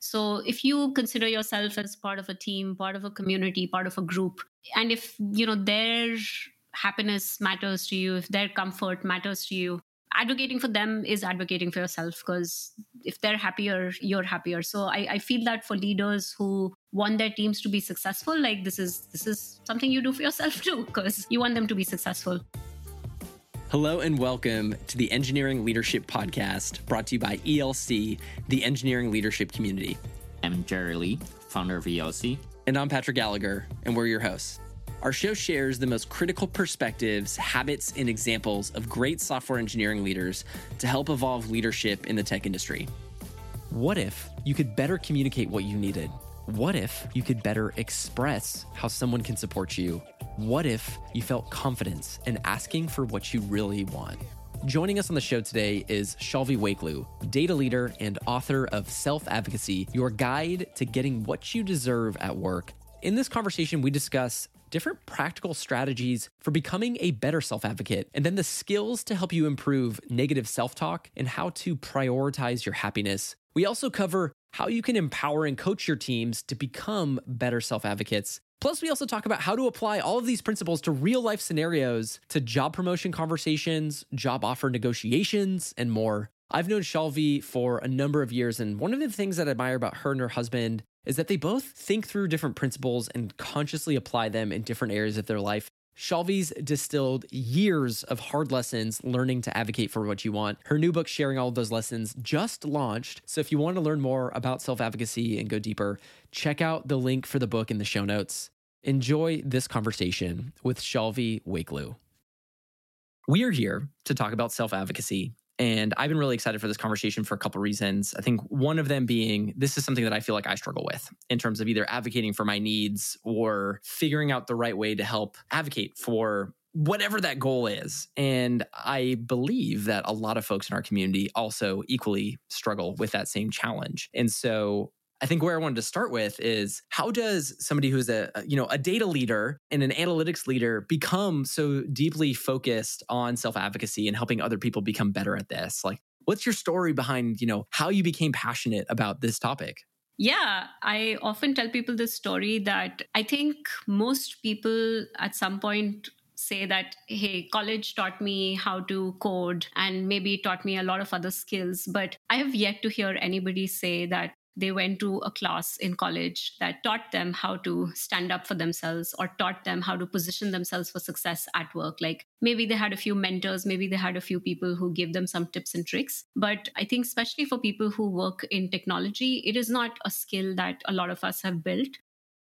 So if you consider yourself as part of a team, part of a community, part of a group, and if you know their happiness matters to you, if their comfort matters to you, advocating for them is advocating for yourself because if they're happier, you're happier. So I, I feel that for leaders who want their teams to be successful, like this is this is something you do for yourself too, because you want them to be successful. Hello and welcome to the Engineering Leadership Podcast brought to you by ELC, the engineering leadership community. I'm Jerry Lee, founder of ELC. And I'm Patrick Gallagher, and we're your hosts. Our show shares the most critical perspectives, habits, and examples of great software engineering leaders to help evolve leadership in the tech industry. What if you could better communicate what you needed? What if you could better express how someone can support you? What if you felt confidence in asking for what you really want? Joining us on the show today is Shailvi Wakhlu, data leader and author of Self Advocacy, your guide to getting what you deserve at work. In this conversation, we discuss different practical strategies for becoming a better self advocate, and then the skills to help you improve negative self talk and how to prioritize your happiness. We also cover how you can empower and coach your teams to become better self advocates. Plus, we also talk about how to apply all of these principles to real life scenarios, to job promotion conversations, job offer negotiations, and more. I've known Shailvi for a number of years, and one of the things that I admire about her and her husband is that they both think through different principles and consciously apply them in different areas of their life. Shailvi's distilled years of hard lessons learning to advocate for what you want. Her new book, sharing all of those lessons, just launched. So if you want to learn more about self advocacy and go deeper, check out the link for the book in the show notes. Enjoy this conversation with Shailvi Wakhlu. We are here to talk about self advocacy and I've been really excited for this conversation for a couple reasons. I think one of them being this is something that I feel like I struggle with in terms of either advocating for my needs or figuring out the right way to help advocate for whatever that goal is. And I believe that a lot of folks in our community also equally struggle with that same challenge. And so I think where I wanted to start with is how does somebody who's a you know a data leader and an analytics leader become so deeply focused on self-advocacy and helping other people become better at this? Like what's your story behind, you know, how you became passionate about this topic? Yeah, I often tell people this story that I think most people at some point say that, hey, college taught me how to code and maybe taught me a lot of other skills. But I have yet to hear anybody say that they went to a class in college that taught them how to stand up for themselves or taught them how to position themselves for success at work. Like maybe they had a few mentors, maybe they had a few people who gave them some tips and tricks. But I think, especially for people who work in technology, it is not a skill that a lot of us have built.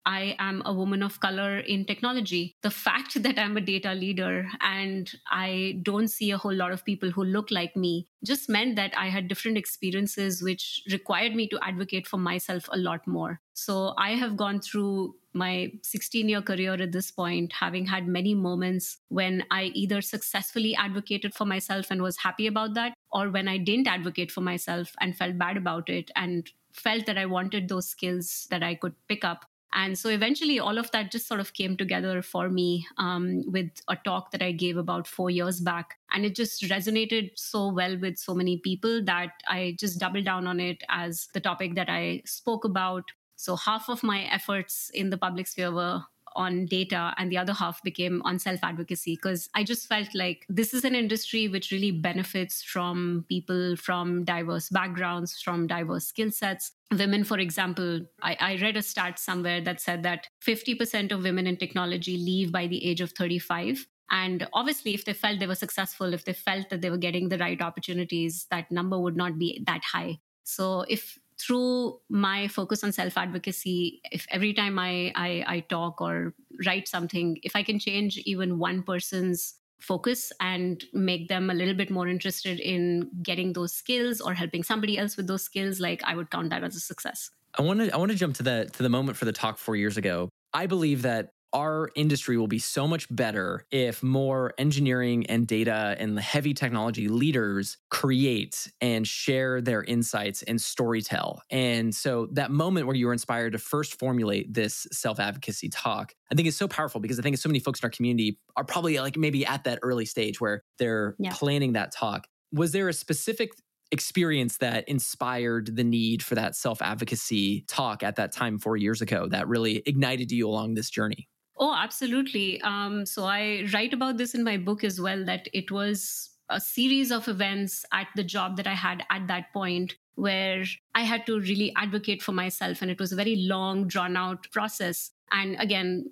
I am a woman of color in technology. The fact that I'm a data leader and I don't see a whole lot of people who look like me just meant that I had different experiences which required me to advocate for myself a lot more. So I have gone through my 16 year career at this point, having had many moments when I either successfully advocated for myself and was happy about that, or when I didn't advocate for myself and felt bad about it and felt that I wanted those skills that I could pick up and so eventually, all of that just sort of came together for me um, with a talk that I gave about four years back. And it just resonated so well with so many people that I just doubled down on it as the topic that I spoke about. So half of my efforts in the public sphere were on data and the other half became on self advocacy because I just felt like this is an industry which really benefits from people from diverse backgrounds, from diverse skill sets. Women, for example, I, I read a stat somewhere that said that 50% of women in technology leave by the age of 35. And obviously, if they felt they were successful, if they felt that they were getting the right opportunities, that number would not be that high. So if through my focus on self advocacy, if every time I, I, I talk or write something, if I can change even one person's focus and make them a little bit more interested in getting those skills or helping somebody else with those skills, like I would count that as a success. I want to I want to jump to the to the moment for the talk 4 years ago. I believe that our industry will be so much better if more engineering and data and the heavy technology leaders create and share their insights and storytell. And so that moment where you were inspired to first formulate this self-advocacy talk, I think is so powerful because I think so many folks in our community are probably like maybe at that early stage where they're yeah. planning that talk. Was there a specific experience that inspired the need for that self advocacy talk at that time four years ago that really ignited you along this journey? Oh, absolutely. Um, so I write about this in my book as well that it was a series of events at the job that I had at that point where I had to really advocate for myself. And it was a very long, drawn out process. And again,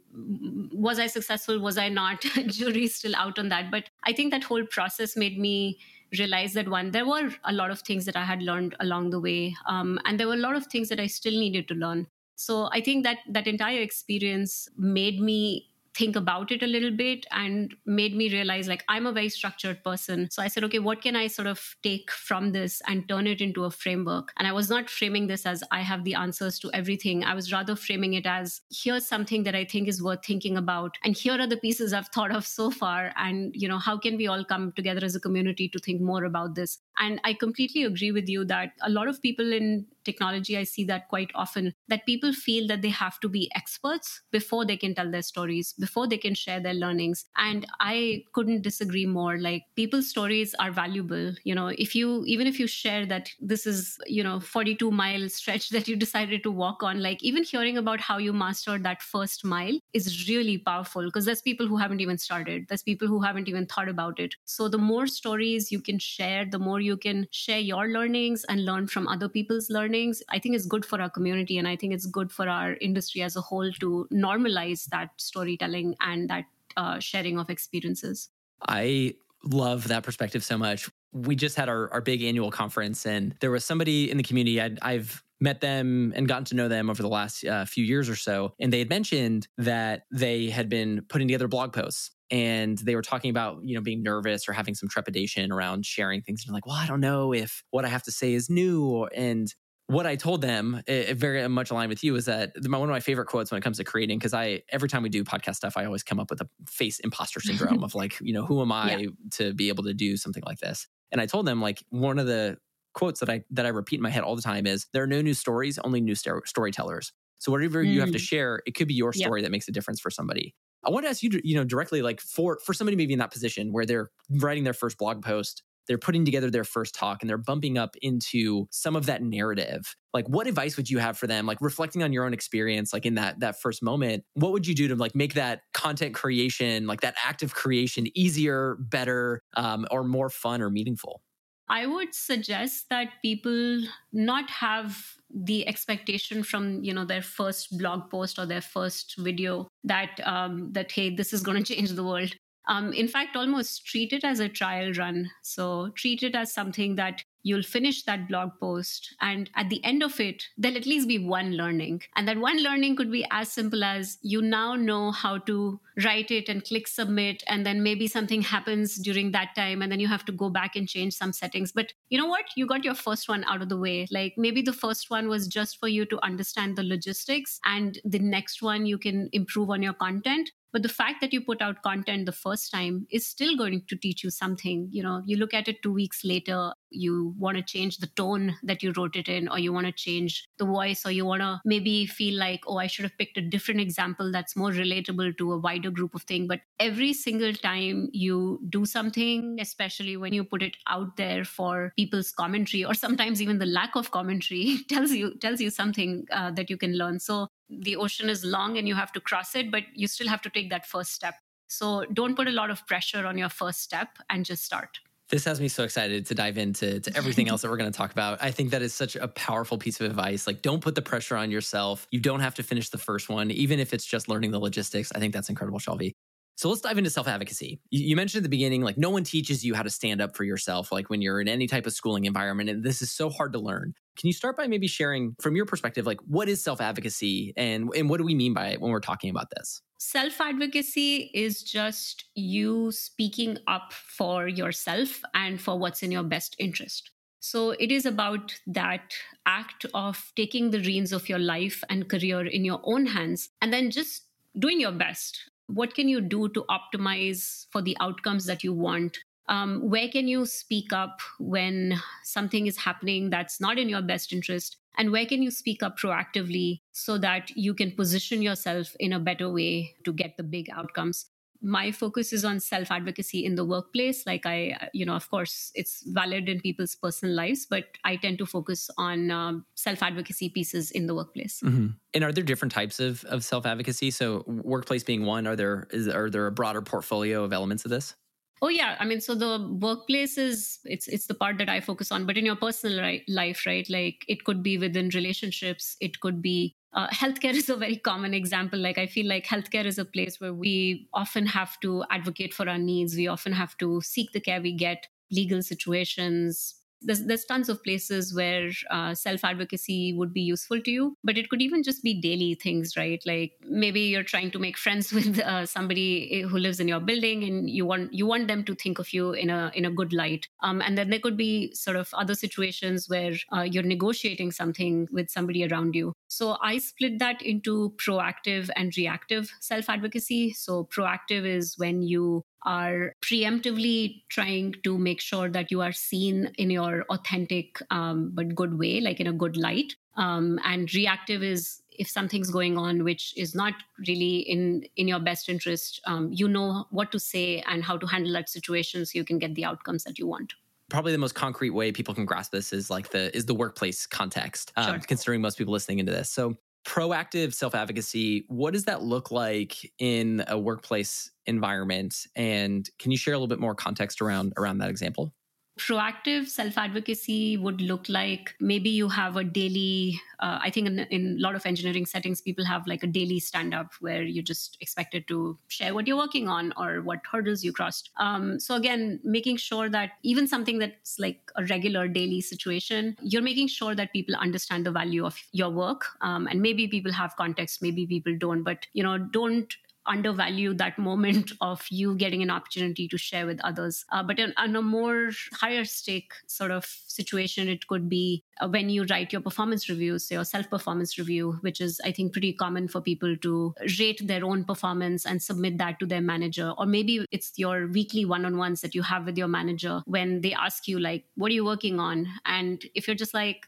was I successful? Was I not? Jury's still out on that. But I think that whole process made me realize that one, there were a lot of things that I had learned along the way. Um, and there were a lot of things that I still needed to learn. So I think that that entire experience made me think about it a little bit and made me realize like I'm a very structured person. So I said, okay, what can I sort of take from this and turn it into a framework? And I was not framing this as I have the answers to everything. I was rather framing it as here's something that I think is worth thinking about. And here are the pieces I've thought of so far. And, you know, how can we all come together as a community to think more about this? And I completely agree with you that a lot of people in technology, I see that quite often, that people feel that they have to be experts before they can tell their stories, before they can share their learnings. And I couldn't disagree more. Like people's stories are valuable. You know, if you, even if you share that this is, you know, 42 mile stretch that you decided to walk on, like even hearing about how you mastered that first mile is really powerful because there's people who haven't even started, there's people who haven't even thought about it. So the more stories you can share, the more you can share your learnings and learn from other people's learnings, I think it's good for our community. And I think it's good for our industry as a whole to normalize that storytelling and that uh, sharing of experiences. I love that perspective so much. We just had our, our big annual conference, and there was somebody in the community i have met them and gotten to know them over the last uh, few years or so. And they had mentioned that they had been putting together blog posts and they were talking about you know being nervous or having some trepidation around sharing things and like well i don't know if what i have to say is new and what I told them, it, it very much aligned with you, is that one of my favorite quotes when it comes to creating, because I every time we do podcast stuff, I always come up with a face imposter syndrome of like, you know, who am I yeah. to be able to do something like this? And I told them like one of the quotes that I that I repeat in my head all the time is there are no new stories, only new st- storytellers. So whatever mm. you have to mm. share, it could be your story that makes a difference for somebody. I want to ask you, you know, directly, like for for somebody maybe in that position where they're writing their first blog post they're putting together their first talk and they're bumping up into some of that narrative. Like what advice would you have for them? Like reflecting on your own experience like in that that first moment what would you do to like make that content creation like that active creation easier better um, or more fun or meaningful? I would suggest that people not have the expectation from you know their first blog post or their first video that um, that hey this is going to change the world um, in fact, almost treat it as a trial run. So treat it as something that you'll finish that blog post and at the end of it there'll at least be one learning. And that one learning could be as simple as you now know how to write it and click submit and then maybe something happens during that time and then you have to go back and change some settings. But you know what? You got your first one out of the way. Like maybe the first one was just for you to understand the logistics and the next one you can improve on your content but the fact that you put out content the first time is still going to teach you something. You know you look at it two weeks later you want to change the tone that you wrote it in or you want to change the voice or you want to maybe feel like oh i should have picked a different example that's more relatable to a wider group of things but every single time you do something especially when you put it out there for people's commentary or sometimes even the lack of commentary tells you tells you something uh, that you can learn. So the ocean is long and you have to cross it, but you still have to take that first step. So don't put a lot of pressure on your first step and just start. This has me so excited to dive into to everything else that we're going to talk about. I think that is such a powerful piece of advice. Like, don't put the pressure on yourself. You don't have to finish the first one, even if it's just learning the logistics. I think that's incredible, Shailvi. So let's dive into self advocacy. You mentioned at the beginning, like no one teaches you how to stand up for yourself, like when you're in any type of schooling environment. And this is so hard to learn. Can you start by maybe sharing from your perspective, like what is self advocacy and, and what do we mean by it when we're talking about this? Self advocacy is just you speaking up for yourself and for what's in your best interest. So it is about that act of taking the reins of your life and career in your own hands and then just doing your best what can you do to optimize for the outcomes that you want? Um, where can you speak up when something is happening that's not in your best interest? And where can you speak up proactively so that you can position yourself in a better way to get the big outcomes my focus is on self advocacy in the workplace like i you know of course it's valid in people's personal lives but i tend to focus on um, self advocacy pieces in the workplace mm-hmm. and are there different types of, of self advocacy so workplace being one are there is are there a broader portfolio of elements of this Oh yeah, I mean, so the workplace is it's it's the part that I focus on. But in your personal life, right? Like it could be within relationships, it could be uh, healthcare is a very common example. Like, I feel like healthcare is a place where we often have to advocate for our needs. We often have to seek the care we get, legal situations, there's, there's tons of places where uh, self advocacy would be useful to you but it could even just be daily things right like maybe you're trying to make friends with uh, somebody who lives in your building and you want you want them to think of you in a in a good light um, and then there could be sort of other situations where uh, you're negotiating something with somebody around you so i split that into proactive and reactive self advocacy so proactive is when you are preemptively trying to make sure that you are seen in your authentic um, but good way, like in a good light. Um, and reactive is if something's going on which is not really in in your best interest, um, you know what to say and how to handle that situation so you can get the outcomes that you want probably the most concrete way people can grasp this is like the is the workplace context um, sure. considering most people listening into this so proactive self advocacy, what does that look like in a workplace environment? And can you share a little bit more context around around that example? Proactive self advocacy would look like maybe you have a daily uh, i think in, in, a lot of engineering settings people have like a daily stand up where you're just expected to share what you're working on or what hurdles you crossed. Um, so again making sure that even something that's like a regular daily situation you're making sure that people understand the value of your work. Um, and maybe people have context maybe people don't but you know don't undervalue that moment of you getting an opportunity to share with others. Uh, but in, in, a more higher stake sort of situation, it could be uh, when you write your performance reviews, your self performance review, which is, I think, pretty common for people to rate their own performance and submit that to their manager. Or maybe it's your weekly one on ones that you have with your manager when they ask you, like, what are you working on? And if you're just like,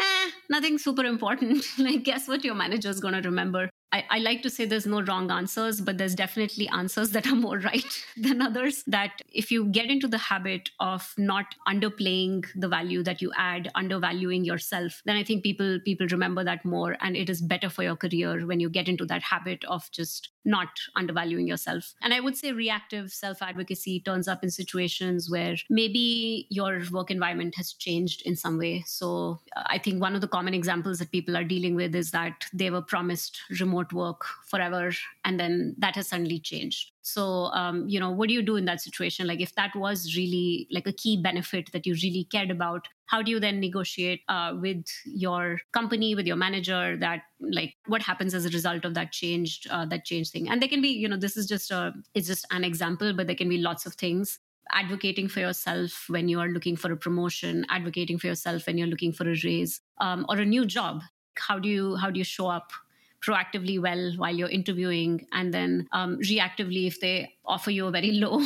eh, nothing super important. like, guess what your manager is going to remember? I, I, like to say there's no wrong answers, but there's definitely answers that are more right than others. That if you get into the habit of not underplaying the value that you add, undervaluing yourself, then I think people people remember that more, and it is better for your career when you get into that habit of just not undervaluing yourself. And I would say reactive self advocacy turns up in situations where maybe your work environment has changed in some way. So uh, I think one of the common examples that people are dealing with is that they were promised remote remote work forever and then that has suddenly changed. So um, you know what do you do in that situation? Like if that was really like a key benefit that you really cared about how do you then negotiate uh, with your company with your manager that like what happens as a result of that changed uh, that change thing? And there can be you know this is just a it's just an example but there can be lots of things. Advocating for yourself when you are looking for a promotion advocating for yourself when you're looking for a raise um, or a new job. How do you how do you show up proactively well while you're interviewing and then um, reactively if they offer you a very low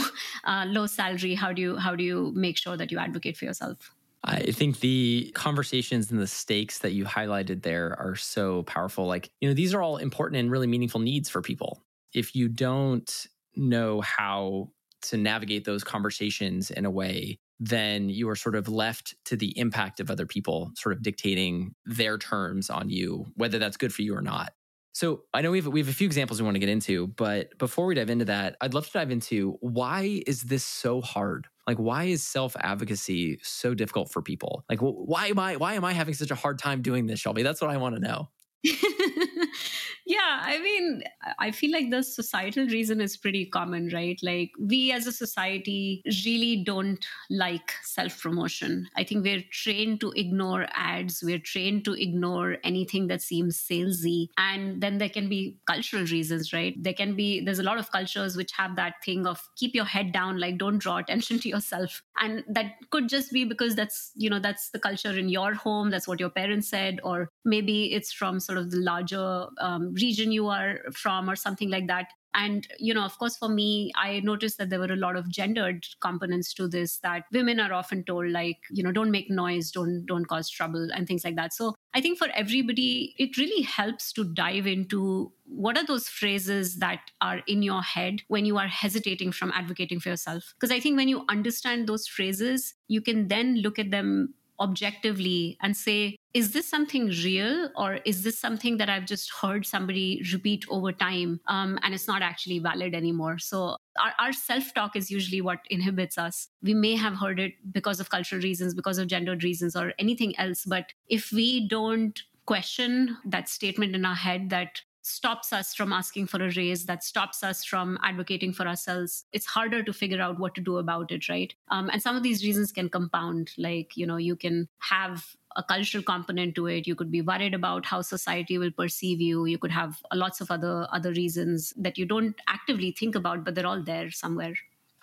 uh, low salary how do you how do you make sure that you advocate for yourself I think the conversations and the stakes that you highlighted there are so powerful. Like, you know, these are all important and really meaningful needs for people. If you don't know how to navigate those conversations in a way, then you are sort of left to the impact of other people sort of dictating their terms on you, whether that's good for you or not. So I know we have we have a few examples we want to get into, but before we dive into that, I'd love to dive into why is this so hard? Like why is self advocacy so difficult for people? Like why am I why am I having such a hard time doing this, Shailvi? That's what I want to know. yeah, I mean, I feel like the societal reason is pretty common, right? Like, we as a society really don't like self promotion. I think we're trained to ignore ads, we're trained to ignore anything that seems salesy. And then there can be cultural reasons, right? There can be, there's a lot of cultures which have that thing of keep your head down, like, don't draw attention to yourself. And that could just be because that's, you know, that's the culture in your home, that's what your parents said, or maybe it's from sort of the larger um, region you are from or something like that. And you know of course for me i noticed that there were a lot of gendered components to this that women are often told like you know don't make noise don't don't cause trouble and things like that. So i think for everybody it really helps to dive into what are those phrases that are in your head when you are hesitating from advocating for yourself. Because i think when you understand those phrases you can then look at them objectively and say, is this something real or is this something that I've just heard somebody repeat over time um, and it's not actually valid anymore? So, our, our self talk is usually what inhibits us. We may have heard it because of cultural reasons, because of gendered reasons, or anything else. But if we don't question that statement in our head that stops us from asking for a raise, that stops us from advocating for ourselves, it's harder to figure out what to do about it, right? Um, and some of these reasons can compound. Like, you know, you can have a cultural component to it. You could be worried about how society will perceive you. You could have lots of other other reasons that you don't actively think about but they're all there somewhere.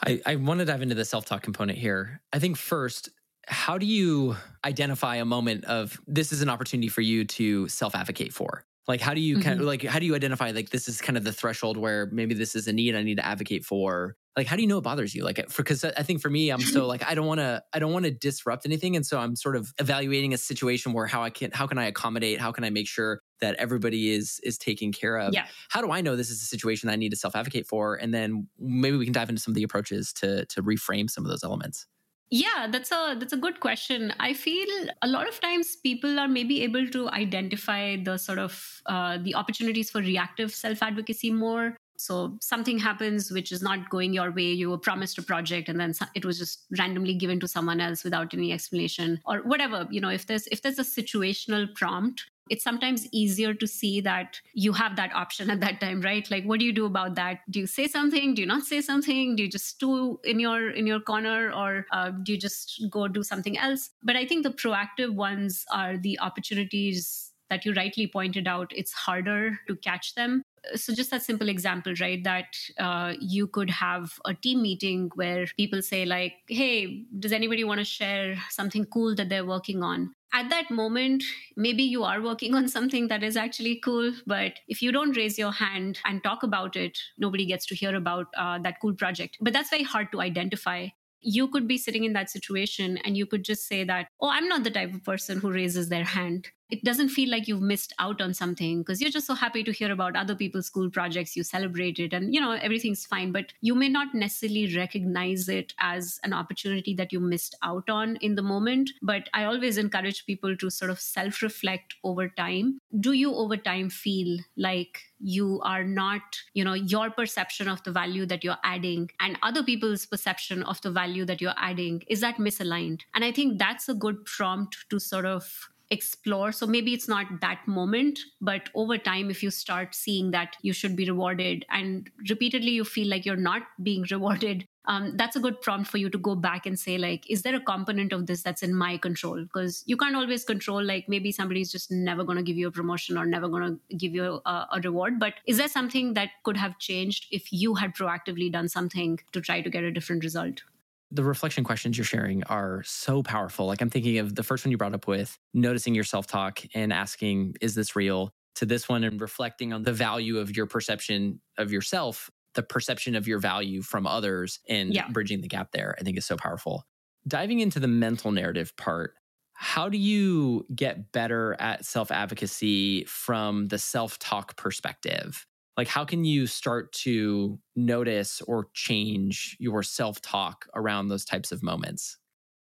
I, I want to dive into the self-talk component here. I think first how do you identify a moment of this is an opportunity for you to self-advocate for like, how do you mm-hmm. kind of like, how do you identify like this is kind of the threshold where maybe this is a need I need to advocate for? Like, how do you know it bothers you? Like, because I think for me, I'm so like I don't want to I don't want to disrupt anything, and so I'm sort of evaluating a situation where how I can how can I accommodate? How can I make sure that everybody is is taken care of? Yeah. How do I know this is a situation that I need to self advocate for? And then maybe we can dive into some of the approaches to to reframe some of those elements. Yeah, that's a that's a good question. I feel a lot of times people are maybe able to identify the sort of uh, the opportunities for reactive self advocacy more. So something happens which is not going your way. You were promised a project and then it was just randomly given to someone else without any explanation or whatever. You know, if there's if there's a situational prompt it's sometimes easier to see that you have that option at that time right? Like what do you do about that? Do you say something? Do you not say something? Do you just stew in your in your corner or uh, do you just go do something else? But i think the proactive ones are the opportunities that you rightly pointed out. It's harder to catch them so just that simple example right that uh, you could have a team meeting where people say like hey does anybody want to share something cool that they're working on at that moment, maybe you are working on something that is actually cool, but if you don't raise your hand and talk about it, nobody gets to hear about uh, that cool project. But that's very hard to identify you could be sitting in that situation and you could just say that, oh, I'm not the type of person who raises their hand. It doesn't feel like you've missed out on something because you're just so happy to hear about other people's school projects. You celebrate it and, you know, everything's fine. But you may not necessarily recognize it as an opportunity that you missed out on in the moment. But I always encourage people to sort of self reflect over time. Do you over time feel like you are not you know your perception of the value that you're adding and other people's perception of the value that you're adding is that misaligned? And i think that's a good prompt to sort of explore. So maybe it's not that moment, but over time, if you start seeing that you should be rewarded and repeatedly you feel like you're not being rewarded, um, that's a good prompt for you to go back and say, like, is there a component of this that's in my control? Because you can't always control, like, maybe somebody's just never going to give you a promotion or never going to give you a, a reward. But is there something that could have changed if you had proactively done something to try to get a different result? The reflection questions you're sharing are so powerful. Like I'm thinking of the first one you brought up with noticing your self talk and asking, is this real? To this one and reflecting on the value of your perception of yourself, the perception of your value from others and yeah. bridging the gap there, I think is so powerful. Diving into the mental narrative part, how do you get better at self advocacy from the self talk perspective? Like how can you start to notice or change your self-talk around those types of moments?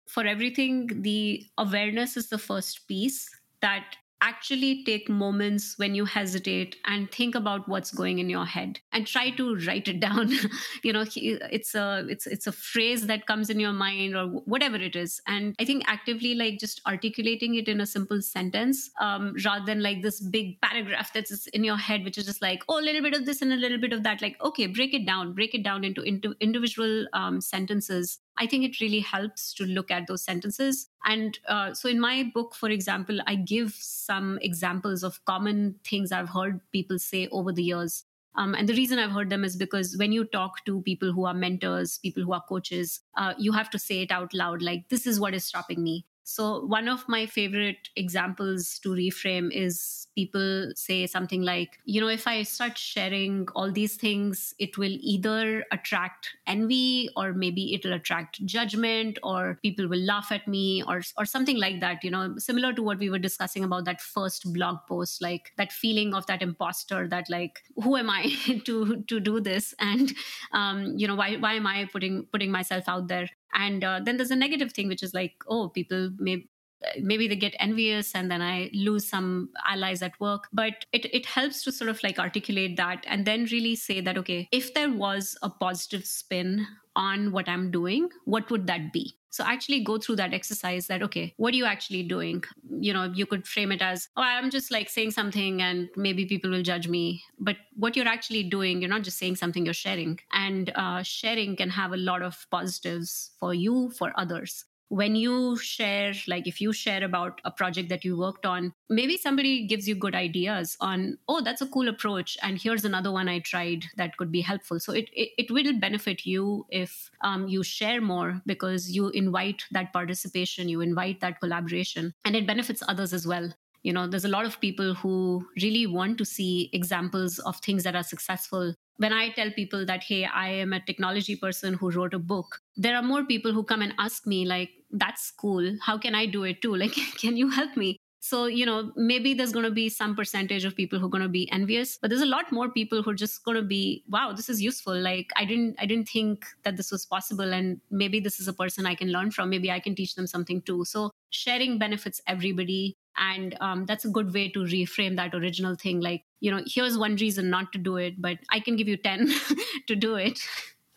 For everything the awareness is the first piece that actually take moments when you hesitate and think about what's going in your head and try to write it down. You know it's a it's it's a phrase that comes in your mind or whatever it is. And i think actively like just articulating it in a simple sentence um, rather than like this big paragraph that's in your head which is just like oh a little bit of this and a little bit of that. Like okay break it down. Break it down into into individual um, sentences I think it really helps to look at those sentences. And uh, so, in my book, for example, I give some examples of common things I've heard people say over the years. Um, and the reason I've heard them is because when you talk to people who are mentors, people who are coaches, uh, you have to say it out loud like, this is what is stopping me. So, one of my favorite examples to reframe is people say something like, you know, if I start sharing all these things, it will either attract envy or maybe it'll attract judgment or people will laugh at me or, or something like that, you know, similar to what we were discussing about that first blog post, like that feeling of that imposter that like, who am I to, to do this? And, um, you know, why, why am I putting, putting myself out there? And uh, then there's a negative thing which is like oh people may maybe they get envious and then i lose some allies at work. But it, it helps to sort of like articulate that and then really say that okay if there was a positive spin on what i'm doing what would that be? So actually go through that exercise that okay what are you actually doing? You know you could frame it as oh i'm just like saying something and maybe people will judge me. But what you're actually doing you're not just saying something you're sharing. And uh, sharing can have a lot of positives for you for others when you share like if you share about a project that you worked on maybe somebody gives you good ideas on oh that's a cool approach and here's another one i tried that could be helpful. So it it, it will benefit you if um, you share more because you invite that participation you invite that collaboration and it benefits others as well. You know there's a lot of people who really want to see examples of things that are successful. When I tell people that, hey, I am a technology person who wrote a book, there are more people who come and ask me, like, that's cool. How can I do it too? Like, can you help me? So, you know, maybe there's going to be some percentage of people who are going to be envious, but there's a lot more people who are just going to be, wow, this is useful. Like I didn't I didn't think that this was possible and maybe this is a person I can learn from. Maybe I can teach them something too. So, sharing benefits everybody and um, that's a good way to reframe that original thing like you know here's one reason not to do it but i can give you 10 to do it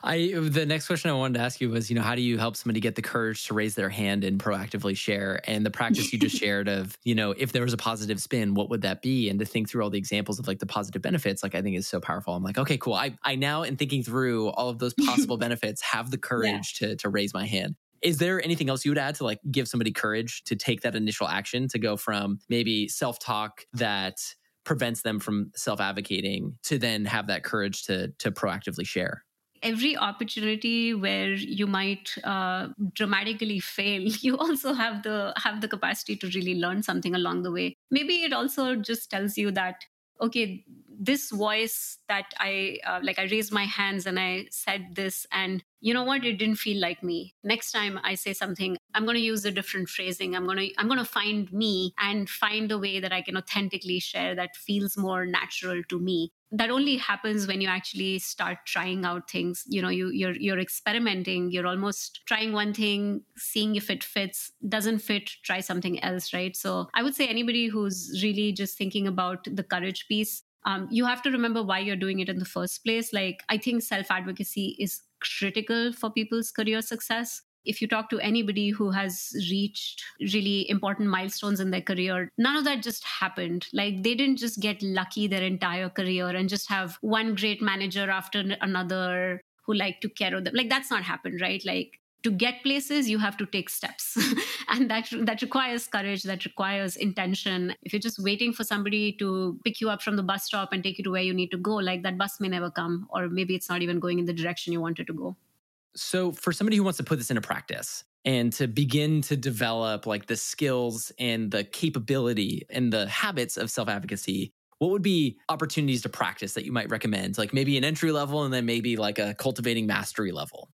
I the next question I wanted to ask you was, you know, how do you help somebody get the courage to raise their hand and proactively share? And the practice you just shared of, you know, if there was a positive spin, what would that be? And to think through all the examples of like the positive benefits, like I think is so powerful. I'm like, okay, cool. I I now in thinking through all of those possible benefits have the courage yeah. to to raise my hand. Is there anything else you would add to like give somebody courage to take that initial action to go from maybe self talk that prevents them from self advocating to then have that courage to to proactively share? Every opportunity where you might uh, dramatically fail you also have the have the capacity to really learn something along the way. Maybe it also just tells you that okay this voice that i uh, like i raised my hands and i said this and you know what? It didn't feel like me. Next time i say something i'm going to use a different phrasing. I'm going to i'm going to find me and find a way that i can authentically share that feels more natural to me. That only happens when you actually start trying out things. You know you you're you're experimenting. You're almost trying one thing seeing if it fits. Doesn't fit try something else right? So i would say anybody who's really just thinking about the courage piece um, you have to remember why you're doing it in the first place. Like i think self advocacy is critical for people's career success if you talk to anybody who has reached really important milestones in their career, none of that just happened. Like they didn't just get lucky their entire career and just have one great manager after another who like took care of them. Like that's not happened, right? Like to get places you have to take steps and that that requires courage that requires intention if you're just waiting for somebody to pick you up from the bus stop and take you to where you need to go like that bus may never come or maybe it's not even going in the direction you wanted to go so, for somebody who wants to put this into practice and to begin to develop like the skills and the capability and the habits of self advocacy, what would be opportunities to practice that you might recommend? Like maybe an entry level and then maybe like a cultivating mastery level?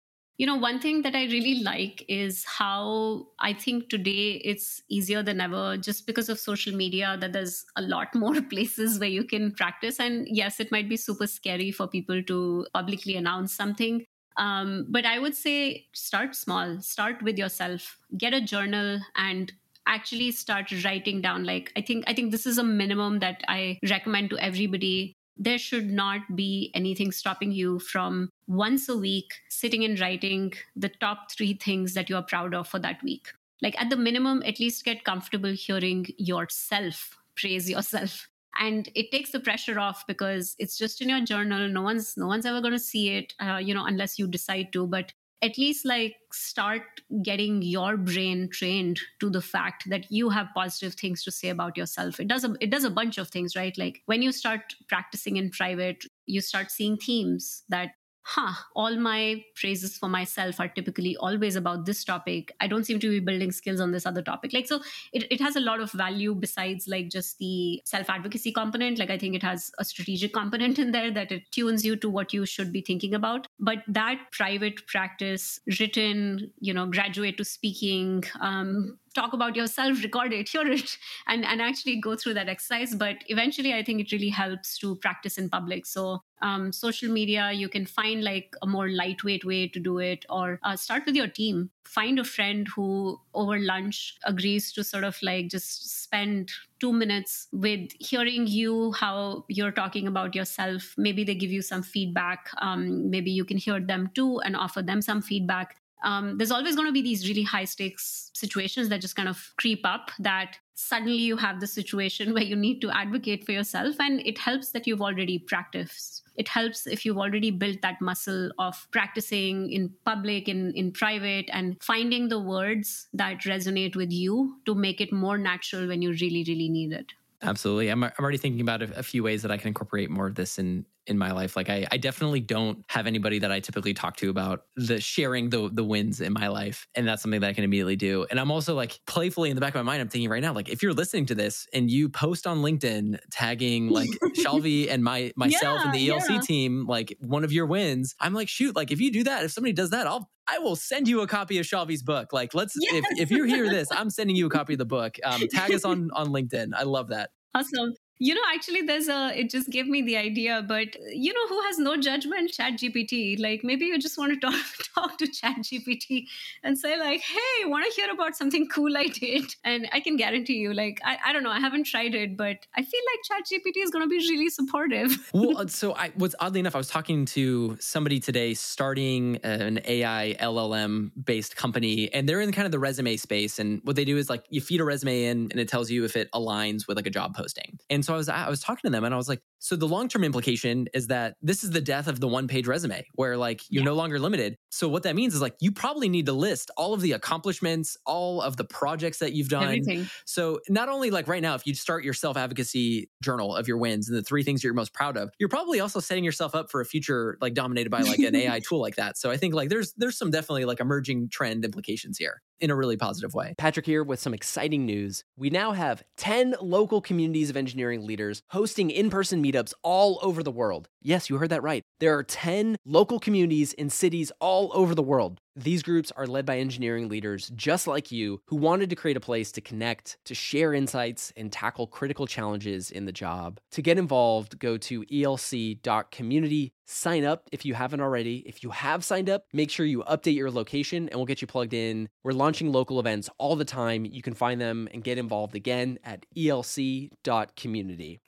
You know, one thing that I really like is how I think today it's easier than ever just because of social media that there's a lot more places where you can practice. And yes, it might be super scary for people to publicly announce something. Um, but I would say start small, start with yourself, get a journal and actually start writing down like i think i think this is a minimum that i recommend to everybody there should not be anything stopping you from once a week sitting and writing the top three things that you are proud of for that week. Like at the minimum, at least get comfortable hearing yourself praise yourself. And it takes the pressure off because it's just in your journal. No one's no one's ever going to see it, uh, you know, unless you decide to. But at least like start getting your brain trained to the fact that you have positive things to say about yourself. It does a, it does a bunch of things right? Like when you start practicing in private you start seeing themes that huh, all my praises for myself are typically always about this topic. I don't seem to be building skills on this other topic. Like, so it, it has a lot of value besides like just the self advocacy component. Like, I think it has a strategic component in there that it tunes you to what you should be thinking about. But that private practice, written, you know, graduate to speaking, um, talk about yourself record it hear it and and actually go through that exercise. But eventually i think it really helps to practice in public. So um, social media you can find like a more lightweight way to do it or uh, start with your team. Find a friend who over lunch agrees to sort of like just spend two minutes with hearing you how you're talking about yourself. Maybe they give you some feedback. Um, maybe you can hear them too and offer them some feedback um, there's always going to be these really high stakes situations that just kind of creep up that suddenly you have the situation where you need to advocate for yourself and it helps that you've already practiced it helps if you've already built that muscle of practicing in public in in private and finding the words that resonate with you to make it more natural when you really really need it Absolutely. I'm, I'm already thinking about a, a, few ways that I can incorporate more of this in in my life. Like I, I definitely don't have anybody that I typically talk to about the sharing the the wins in my life. And that's something that I can immediately do. And I'm also like playfully in the back of my mind, I'm thinking right now, like if you're listening to this and you post on LinkedIn tagging like Shailvi and my myself yeah, and the ELC yeah. team, like one of your wins, I'm like, shoot, like if you do that, if somebody does that, I'll I will send you a copy of Shailvi's book. Like, let's yes. if if you hear this, I'm sending you a copy of the book. Um, tag us on on LinkedIn. I love that. Awesome. You know, actually, there's a, it just gave me the idea, but you know who has no judgment? Chat GPT. Like maybe you just want to talk, talk to Chat GPT and say, like, hey, want to hear about something cool I did? And I can guarantee you, like, I, I don't know, I haven't tried it, but I feel like Chat GPT is going to be really supportive. well, uh, so I was oddly enough, I was talking to somebody today starting an AI LLM based company, and they're in kind of the resume space. And what they do is like you feed a resume in and it tells you if it aligns with like a job posting. And so so I was I was talking to them and I was like, so the long term implication is that this is the death of the one page resume where like you're yeah. no longer limited. So what that means is like you probably need to list all of the accomplishments, all of the projects that you've done. Everything. So not only like right now, if you start your self advocacy journal of your wins and the three things you're most proud of, you're probably also setting yourself up for a future like dominated by like an AI tool like that. So I think like there's there's some definitely like emerging trend implications here in a really positive way. Patrick here with some exciting news. We now have 10 local communities of engineering leaders hosting in person meetups all over the world. Yes, you heard that right. There are 10 local communities in cities all over the world. These groups are led by engineering leaders just like you who wanted to create a place to connect, to share insights, and tackle critical challenges in the job. To get involved, go to elc.community, sign up if you haven't already. If you have signed up, make sure you update your location and we'll get you plugged in. We're launching local events all the time. You can find them and get involved again at elc.community.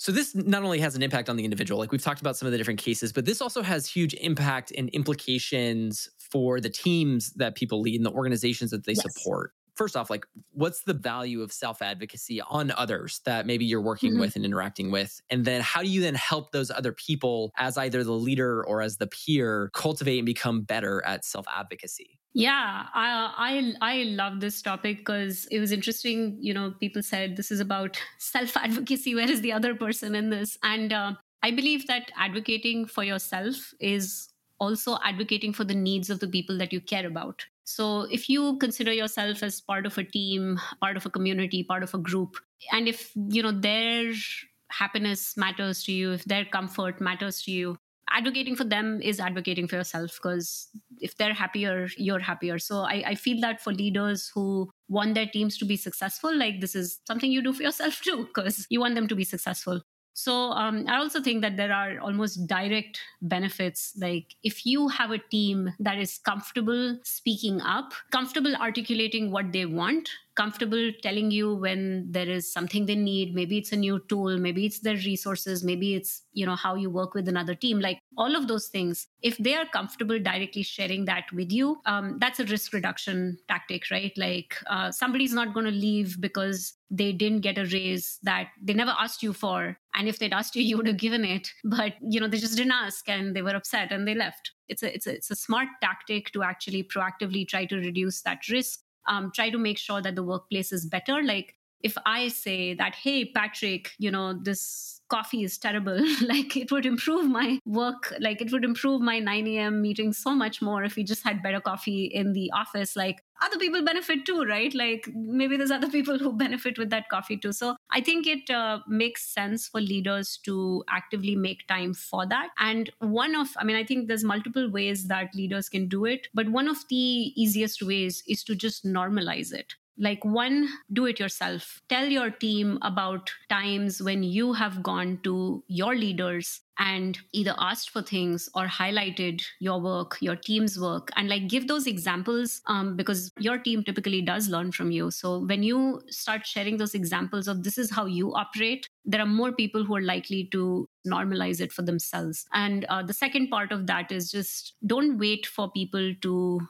So this not only has an impact on the individual, like we've talked about some of the different cases, but this also has huge impact and implications for the teams that people lead and the organizations that they yes. support. First off, like what's the value of self-advocacy on others that maybe you're working mm-hmm. with and interacting with? And then how do you then help those other people as either the leader or as the peer cultivate and become better at self-advocacy? Yeah, I I, I love this topic because it was interesting. You know, people said this is about self advocacy. Where is the other person in this? And uh, I believe that advocating for yourself is also advocating for the needs of the people that you care about. So if you consider yourself as part of a team, part of a community, part of a group, and if you know their happiness matters to you, if their comfort matters to you, advocating for them is advocating for yourself because if they're happier you're happier so I, I, feel that for leaders who want their teams to be successful like this is something you do for yourself too because you want them to be successful so um, i also think that there are almost direct benefits. Like if you have a team that is comfortable speaking up comfortable articulating what they want comfortable telling you when there is something they need. Maybe it's a new tool. Maybe it's their resources. Maybe it's you know how you work with another team. Like all of those things. If they are comfortable directly sharing that with you um, that's a risk reduction tactic right? Like uh, somebody's not going to leave because they didn't get a raise that they never asked you for. And if they'd asked you you would have given it. But you know they just didn't ask and they were upset and they left. It's a it's a, it's a smart tactic to actually proactively try to reduce that risk um, try to make sure that the workplace is better. Like if i say that hey patrick you know this coffee is terrible. like it would improve my work, like it would improve my 9 a.m. meeting so much more if we just had better coffee in the office. Like other people benefit too, right? Like maybe there's other people who benefit with that coffee too. So I think it uh, makes sense for leaders to actively make time for that. And one of, I mean, I think there's multiple ways that leaders can do it, but one of the easiest ways is to just normalize it like one do it yourself. Tell your team about times when you have gone to your leaders and either asked for things or highlighted your work your team's work. And like give those examples um, because your team typically does learn from you. So when you start sharing those examples of this is how you operate there are more people who are likely to normalize it for themselves. And uh, the second part of that is just don't wait for people to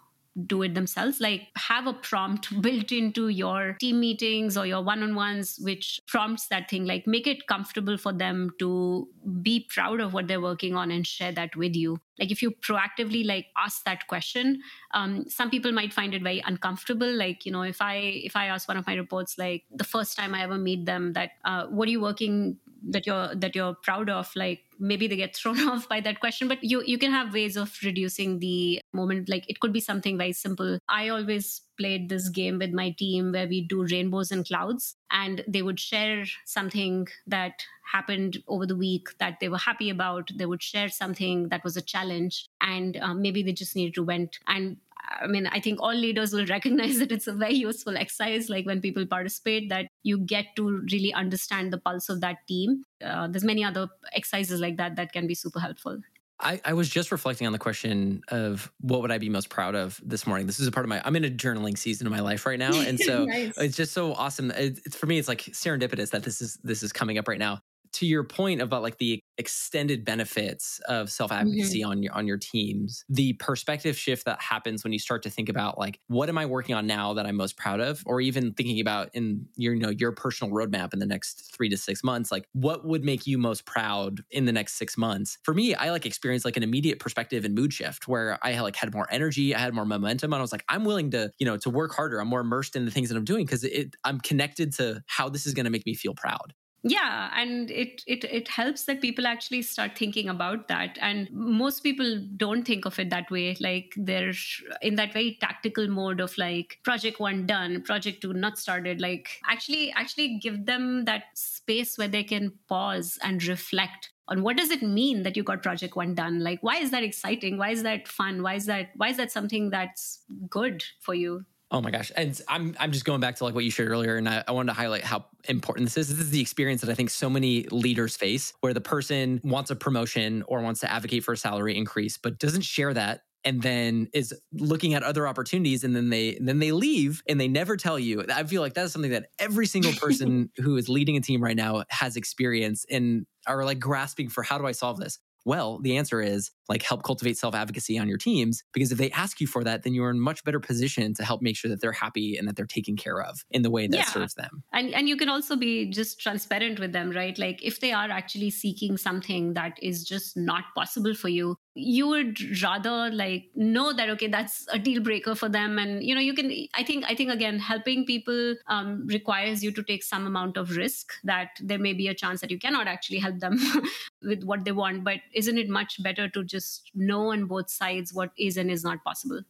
do it themselves like have a prompt built into your team meetings or your one-on-ones which prompts that thing like make it comfortable for them to be proud of what they're working on and share that with you. Like if you proactively like ask that question um, some people might find it very uncomfortable. Like you know if i if i ask one of my reports like the first time i ever meet them that uh, what are you working that you're that you're proud of like maybe they get thrown off by that question but you you can have ways of reducing the moment. Like it could be something very simple. I always played this game with my team where we do rainbows and clouds and they would share something that happened over the week that they were happy about. They would share something that was a challenge and um, maybe they just needed to vent. And I mean, I think all leaders will recognize that it's a very useful exercise. Like when people participate, that you get to really understand the pulse of that team. Uh, there's many other exercises like that that can be super helpful. I, I, was just reflecting on the question of what would I be most proud of this morning. This is a part of my. I'm in a journaling season of my life right now, and so nice. it's just so awesome. It, it's for me, it's like serendipitous that this is this is coming up right now to your point about like the extended benefits of self advocacy mm-hmm. on your on your teams, the perspective shift that happens when you start to think about like what am I working on now that I'm most proud of, or even thinking about in your you know your personal roadmap in the next three to six months, like what would make you most proud in the next six months. For me, I like experienced like an immediate perspective and mood shift where I like had more energy, I had more momentum, and I was like, I'm willing to you know to work harder. I'm more immersed in the things that I'm doing because it I'm connected to how this is going to make me feel proud yeah and it, it it helps that people actually start thinking about that. And most people don't think of it that way. Like they're in that very tactical mode of like project one done project two not started. Like actually actually give them that space where they can pause and reflect on what does it mean that you got project one done? Like why is that exciting? Why is that fun? Why is that why is that something that's good for you Oh my gosh. And I'm I'm just going back to like what you shared earlier and I, I, wanted to highlight how important this is. This is the experience that I think so many leaders face where the person wants a promotion or wants to advocate for a salary increase but doesn't share that and then is looking at other opportunities and then they then they leave and they never tell you. I feel like that's something that every single person who is leading a team right now has experienced and are like grasping for how do I solve this? Well, the answer is like help cultivate self advocacy on your teams because if they ask you for that, then you're in much better position to help make sure that they're happy and that they're taken care of in the way that yeah. serves them. And and you can also be just transparent with them, right? Like if they are actually seeking something that is just not possible for you, you would rather like know that okay that's a deal breaker for them and you know you can i think i think again helping people um, requires you to take some amount of risk that there may be a chance that you cannot actually help them with what they want but isn't it much better to just know on both sides what is and is not possible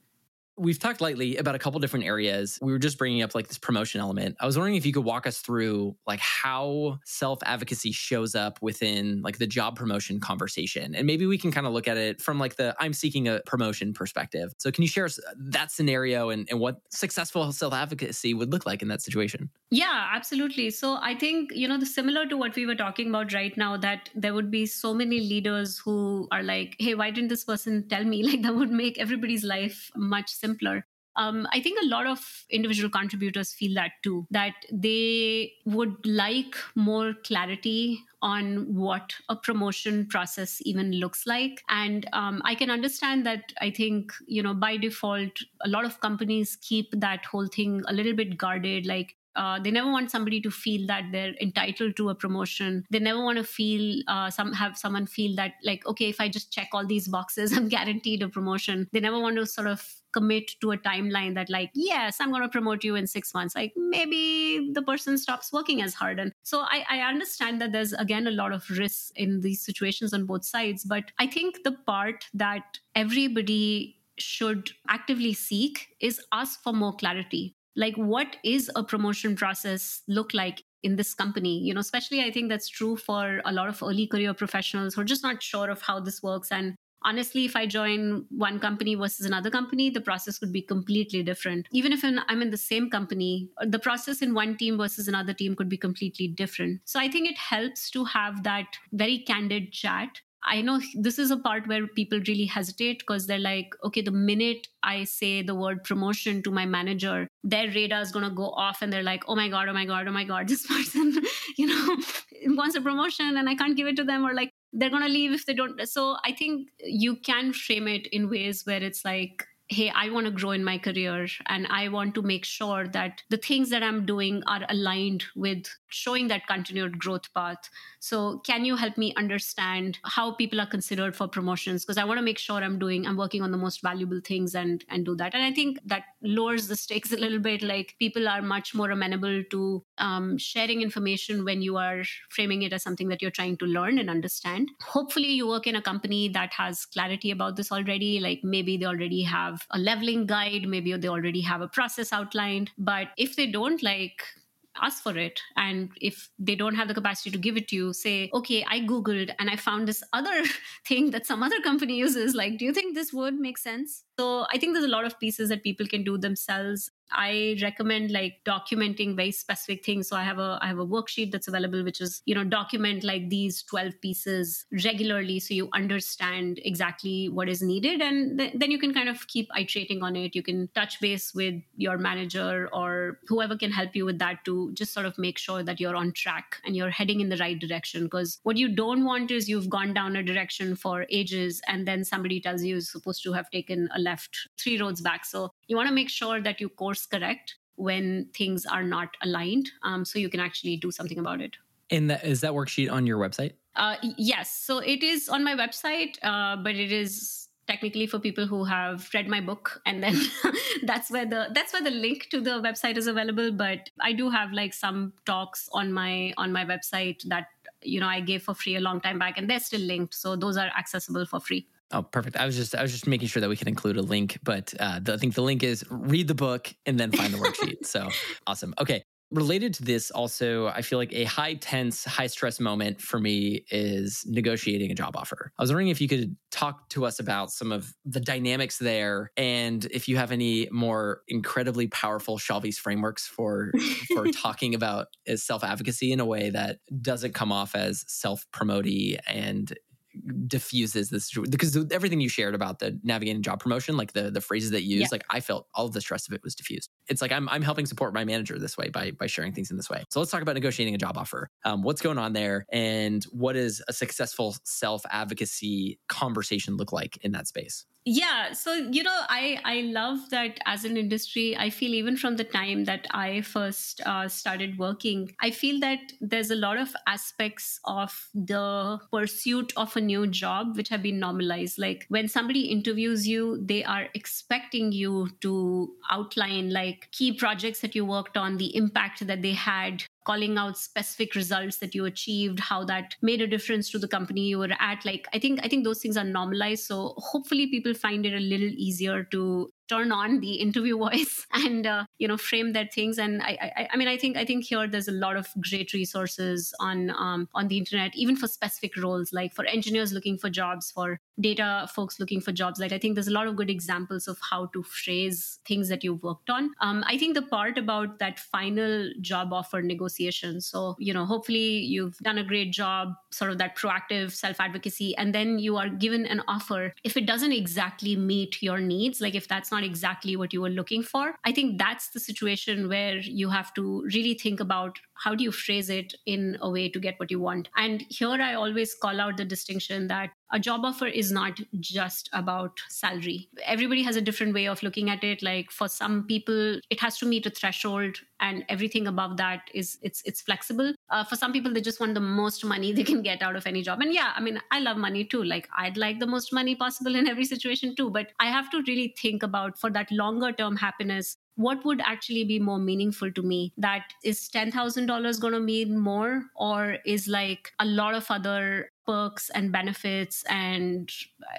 we've talked lightly about a couple different areas. We were just bringing up like this promotion element. I was wondering if you could walk us through like how self advocacy shows up within like the job promotion conversation. And maybe we can kind of look at it from like the I'm seeking a promotion perspective. So can you share us uh, that scenario and, and what successful self advocacy would look like in that situation? Yeah, absolutely. So I think, you know, the similar to what we were talking about right now, that there would be so many leaders who are like, hey, why didn't this person tell me? Like that would make everybody's life much simpler simpler um, I think a lot of individual contributors feel that too, that they would like more clarity on what a promotion process even looks like. And um, I can understand that I think, you know, by default, a lot of companies keep that whole thing a little bit guarded. Like, uh, they never want somebody to feel that they're entitled to a promotion. They never want to feel uh, some have someone feel that like okay, if I just check all these boxes, I'm guaranteed a promotion. They never want to sort of commit to a timeline that like yes i'm going to promote you in six months. Like maybe the person stops working as hard. And so I, I understand that there's again a lot of risks in these situations on both sides. But i think the part that everybody should actively seek is ask for more clarity. Like what is a promotion process look like in this company? You know especially i think that's true for a lot of early career professionals who are just not sure of how this works and honestly if i join one company versus another company the process could be completely different even if i'm in the same company the process in one team versus another team could be completely different so i think it helps to have that very candid chat I know this is a part where people really hesitate because they're like, okay, the minute I say the word promotion to my manager, their radar is going to go off and they're like, oh my God, oh my God, oh my God, this person, you know, wants a promotion and I can't give it to them. Or like, they're going to leave if they don't. So I think you can frame it in ways where it's like, hey, I want to grow in my career and I want to make sure that the things that I'm doing are aligned with showing that continued growth path. So, can you help me understand how people are considered for promotions? Because I want to make sure I'm doing, I'm working on the most valuable things and and do that. And I think that lowers the stakes a little bit. Like people are much more amenable to um, sharing information when you are framing it as something that you're trying to learn and understand. Hopefully, you work in a company that has clarity about this already. Like maybe they already have a leveling guide, maybe they already have a process outlined. But if they don't, like ask for it. And if they don't have the capacity to give it to you, say, okay, I Googled and I found this other thing that some other company uses. Like, do you think this would make sense? So I think there's a lot of pieces that people can do themselves. I recommend like documenting very specific things. So I have a I have a worksheet that's available, which is you know document like these twelve pieces regularly, so you understand exactly what is needed, and th- then you can kind of keep iterating on it. You can touch base with your manager or whoever can help you with that to just sort of make sure that you're on track and you're heading in the right direction. Because what you don't want is you've gone down a direction for ages, and then somebody tells you you're supposed to have taken a left three roads back. So you want to make sure that you course correct when things are not aligned um, so you can actually do something about it. And that, is that worksheet on your website? Uh, yes. So it is on my website, uh, but it is technically for people who have read my book and then that's where the that's where the link to the website is available but i do have like some talks on my on my website that you know i gave for free a long time back and they're still linked so those are accessible for free Oh, perfect. I was just I was just making sure that we can include a link, but uh, the, I think the link is read the book and then find the worksheet. So awesome. Okay. Related to this, also, I feel like a high tense, high stress moment for me is negotiating a job offer. I was wondering if you could talk to us about some of the dynamics there, and if you have any more incredibly powerful Shailvi's frameworks for for talking about self advocacy in a way that doesn't come off as self promoty and diffuses this because everything you shared about the navigating job promotion, like the the phrases that you use, yeah. like I felt all of the stress of it was diffused. It's like I'm I'm helping support my manager this way by by sharing things in this way. So let's talk about negotiating a job offer. Um, what's going on there, and what does a successful self advocacy conversation look like in that space? Yeah so you know i i love that as an industry i feel even from the time that i first uh, started working i feel that there's a lot of aspects of the pursuit of a new job which have been normalized. Like when somebody interviews you they are expecting you to outline like key projects that you worked on the impact that they had calling out specific results that you achieved how that made a difference to the company you were at. Like i think i think those things are normalized. So hopefully people find it a little easier to turn on the interview voice and uh, you know frame their things. And I, I, I mean i think i think here there's a lot of great resources on um, on the internet even for specific roles like for engineers looking for jobs for data folks looking for jobs. Like i think there's a lot of good examples of how to phrase things that you've worked on. Um, i think the part about that final job offer negotiation so you know hopefully you've done a great job sort of that proactive self advocacy and then you are given an offer. If it doesn't exactly meet your needs like if that's not exactly what you were looking for. I think that's the situation where you have to really think about how do you phrase it in a way to get what you want and here i always call out the distinction that a job offer is not just about salary. Everybody has a different way of looking at it. Like for some people, it has to meet a threshold, and everything above that is it's it's flexible. Uh, for some people, they just want the most money they can get out of any job. And yeah, I mean, I love money too. Like I'd like the most money possible in every situation too. But I have to really think about for that longer term happiness what would actually be more meaningful to me? That is $10000 going to mean more or is like a lot of other perks and benefits and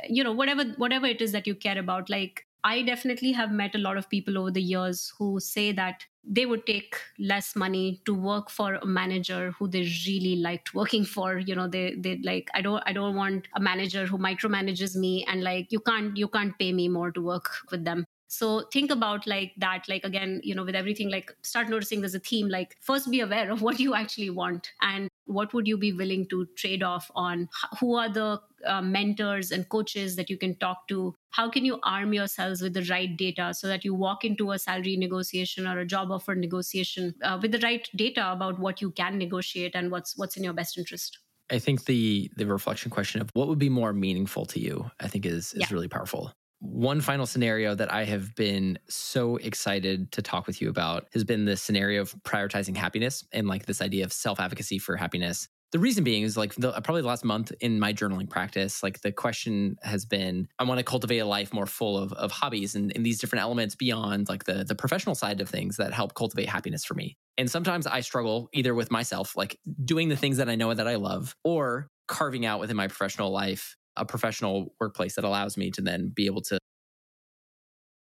you know whatever whatever it is that you care about? Like I definitely have met a lot of people over the years who say that they would take less money to work for a manager who they really liked working for. You know they they like i don't i don't want a manager who micromanages me and like you can't you can't pay me more to work with them so think about like that like again you know with everything like start noticing there's a theme like first be aware of what you actually want and what would you be willing to trade off on who are the uh, mentors and coaches that you can talk to how can you arm yourselves with the right data so that you walk into a salary negotiation or a job offer negotiation uh, with the right data about what you can negotiate and what's what's in your best interest I think the the reflection question of what would be more meaningful to you, I think is is yeah. really powerful. One final scenario that I have been so excited to talk with you about has been this scenario of prioritizing happiness and like this idea of self advocacy for happiness. The reason being is like the, probably the last month in my journaling practice, like the question has been, I want to cultivate a life more full of, of hobbies and, and these different elements beyond like the, the professional side of things that help cultivate happiness for me. And sometimes I struggle either with myself, like doing the things that I know that I love, or carving out within my professional life a professional workplace that allows me to then be able to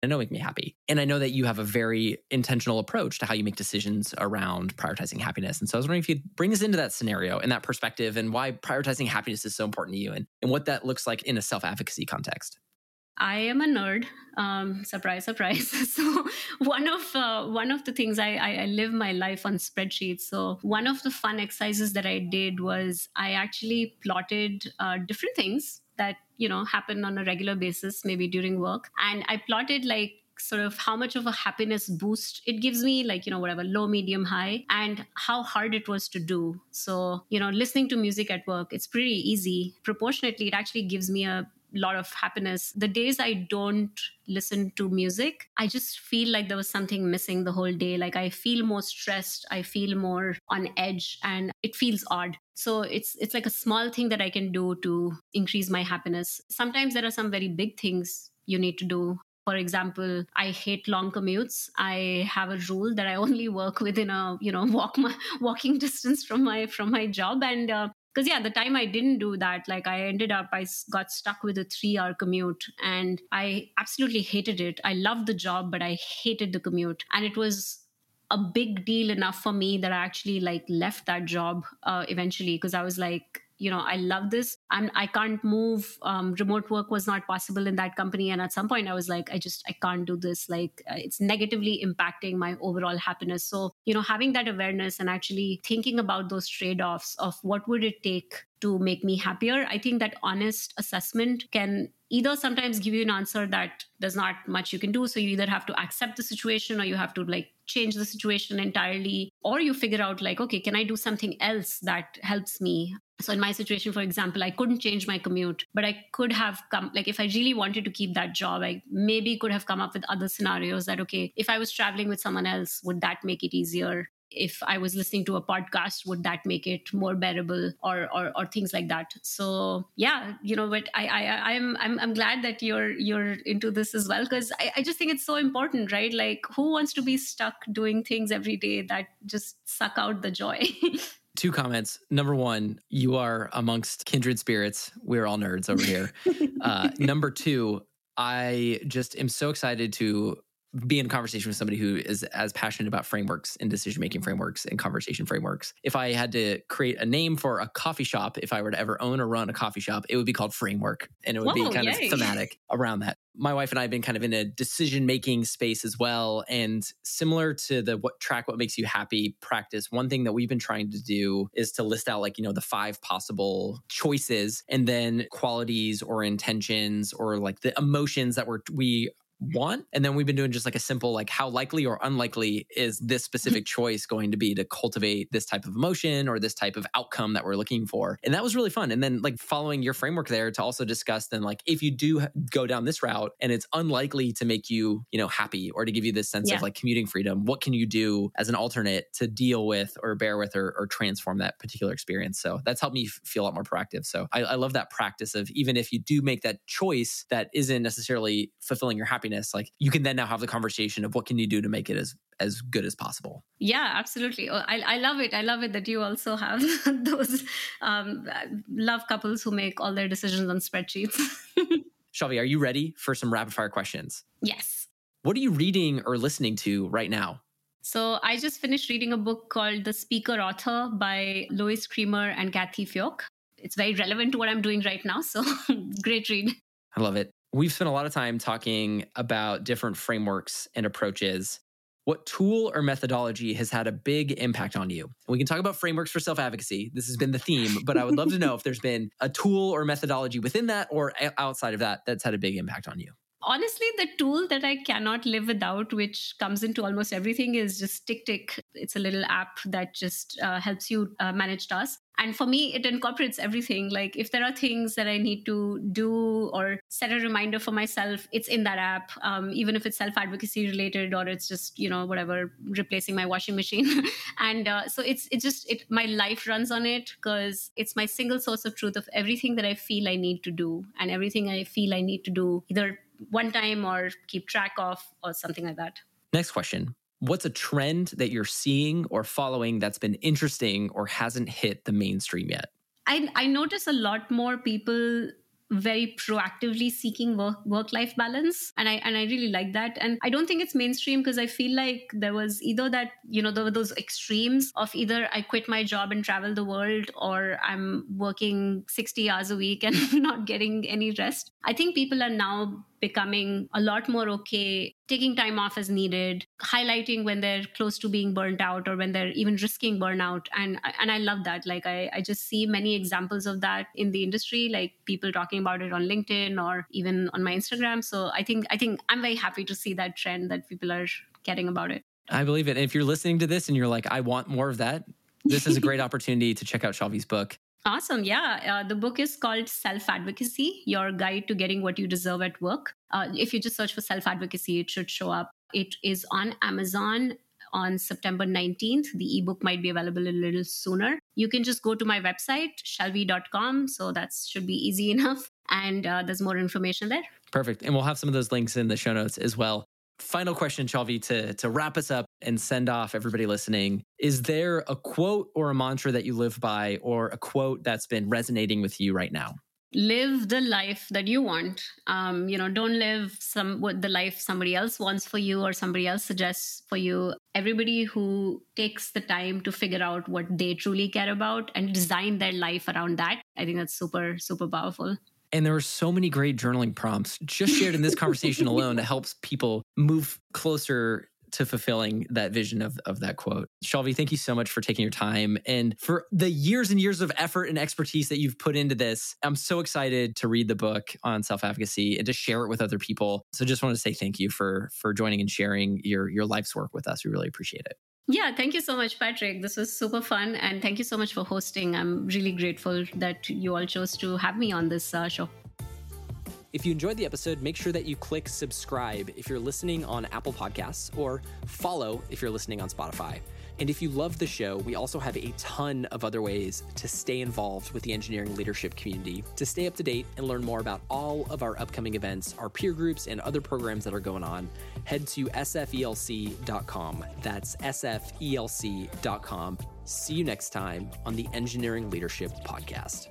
and know make me happy. And I know that you have a very intentional approach to how you make decisions around prioritizing happiness. And so I was wondering if you'd bring us into that scenario and that perspective and why prioritizing happiness is so important to you and, and what that looks like in a self-advocacy context. I am a nerd. Um, surprise, surprise. so one of uh, one of the things I, I, I live my life on spreadsheets. So one of the fun exercises that I did was I actually plotted uh, different things that you know happen on a regular basis, maybe during work, and I plotted like sort of how much of a happiness boost it gives me like you know whatever low medium high and how hard it was to do so you know listening to music at work it's pretty easy proportionately it actually gives me a lot of happiness. The days I don't listen to music, I just feel like there was something missing the whole day. Like I feel more stressed, I feel more on edge, and it feels odd. So it's it's like a small thing that I can do to increase my happiness. Sometimes there are some very big things you need to do for example i hate long commutes i have a rule that i only work within a you know walk my walking distance from my from my job and uh, because yeah the time i didn't do that like i ended up i got stuck with a three hour commute and i absolutely hated it. I loved the job but i hated the commute. And it was a big deal enough for me that i actually like left that job uh, eventually because i was like you know i love this. I'm i can't move um, remote work was not possible in that company. And at some point i was like i just i can't do this. Like uh, it's negatively impacting my overall happiness. So you know having that awareness and actually thinking about those trade-offs of what would it take to make me happier i think that honest assessment can either sometimes give you an answer that there's not much you can do. So you either have to accept the situation or you have to like change the situation entirely or you figure out like okay can i do something else that helps me so in my situation for example i couldn't change my commute but i could have come like if i really wanted to keep that job i maybe could have come up with other scenarios that okay if i was traveling with someone else would that make it easier? If i was listening to a podcast would that make it more bearable or or, or things like that? So yeah you know but i i i'm i'm, I'm glad that you're you're into this as well because I, I just think it's so important right? Like who wants to be stuck doing things every day that just suck out the joy two comments. Number one, you are amongst kindred spirits. We're all nerds over here. uh, number two, I just am so excited to be in a conversation with somebody who is as passionate about frameworks and decision making frameworks and conversation frameworks. If I had to create a name for a coffee shop, if I were to ever own or run a coffee shop, it would be called Framework and it would Whoa, be kind yay. of thematic around that. My wife and I have been kind of in a decision making space as well. And similar to the what track what makes you happy practice, one thing that we've been trying to do is to list out like, you know, the five possible choices and then qualities or intentions or like the emotions that we're we want and then we've been doing just like a simple like how likely or unlikely is this mm-hmm. specific choice going to be to cultivate this type of emotion or this type of outcome that we're looking for? And that was really fun. And then like following your framework there to also discuss then like if you do go down this route and it's unlikely to make you you know happy or to give you this sense Yeah. of like commuting freedom what can you do as an alternate to deal with or bear with or, or transform that particular experience? So that's helped me feel a lot more proactive. So I, I love that practice of even if you do make that choice that isn't necessarily fulfilling your happiness like you can then now have the conversation of what can you do to make it as as good as possible Yeah, absolutely. Oh, I, I love it. I love it that you also have those um, love couples who make all their decisions on spreadsheets. Shailvi, are you ready for some rapid fire questions yes. what are you reading or listening to right now So I just finished reading a book called The Speaker Author by Lois Creamer and Kathy Fiok. It's very relevant to what I'm doing right now. So great read. I love it. We've spent a lot of time talking about different frameworks and approaches. What tool or methodology has had a big impact on you? And we can talk about frameworks for self advocacy. This has been the theme, but I would love to know if there's been a tool or methodology within that or outside of that that's had a big impact on you. Honestly, the tool that I cannot live without, which comes into almost everything, is just Tick Tick. It's a little app that just uh, helps you uh, manage tasks. And for me, it incorporates everything. Like if there are things that I need to do or set a reminder for myself, it's in that app. Um, even if it's self advocacy related or it's just you know whatever replacing my washing machine. and uh, so it's it's just it my life runs on it because it's my single source of truth of everything that I feel I need to do and everything I feel I need to do either one time or keep track of or something like that. Next question What's a trend that you're seeing or following that's been interesting or hasn't hit the mainstream yet? I, I notice a lot more people very proactively seeking work work life balance and i and i really like that and i don't think it's mainstream because i feel like there was either that you know there were those extremes of either i quit my job and travel the world or i'm working 60 hours a week and not getting any rest i think people are now becoming a lot more okay taking time off as needed highlighting when they're close to being burnt out or when they're even risking burnout and and i love that like i, I just see many examples of that in the industry like people talking about it on linkedin or even on my instagram so i think i think i'm very happy to see that trend that people are caring about it I believe it. And if you're listening to this and you're like, I want more of that, this is a great opportunity to check out Shailvi's book. Awesome. Yeah. Uh, the book is called Self Advocacy Your Guide to Getting What You Deserve at Work. Uh, if you just search for self advocacy, it should show up. It is on Amazon on September 19th. The ebook might be available a little sooner. You can just go to my website, shailvi.com. So that should be easy enough. And uh, there's more information there. Perfect. And we'll have some of those links in the show notes as well. Final question, Shailvi, to, to wrap us up and send off everybody listening. Is there a quote or a mantra that you live by or a quote that's been resonating with you right now? live the life that you want um, you know don't live some what the life somebody else wants for you or somebody else suggests for you everybody who takes the time to figure out what they truly care about and design their life around that i think that's super super powerful And there are so many great journaling prompts just shared in this conversation alone that helps people move closer to fulfilling that vision of, of that quote. Shailvi, thank you so much for taking your time and for the years and years of effort and expertise that you've put into this. I'm so excited to read the book on self-advocacy and to share it with other people. So just want to say thank you for for joining and sharing your your life's work with us. We really appreciate it. Yeah thank you so much patrick. This was super fun and thank you so much for hosting. I'm really grateful that you all chose to have me on this uh, show. If you enjoyed the episode, make sure that you click subscribe if you're listening on Apple Podcasts or follow if you're listening on Spotify. And if you love the show, we also have a ton of other ways to stay involved with the engineering leadership community. To stay up to date and learn more about all of our upcoming events, our peer groups, and other programs that are going on, head to sfelc.com. That's sfelc.com. See you next time on the Engineering Leadership Podcast.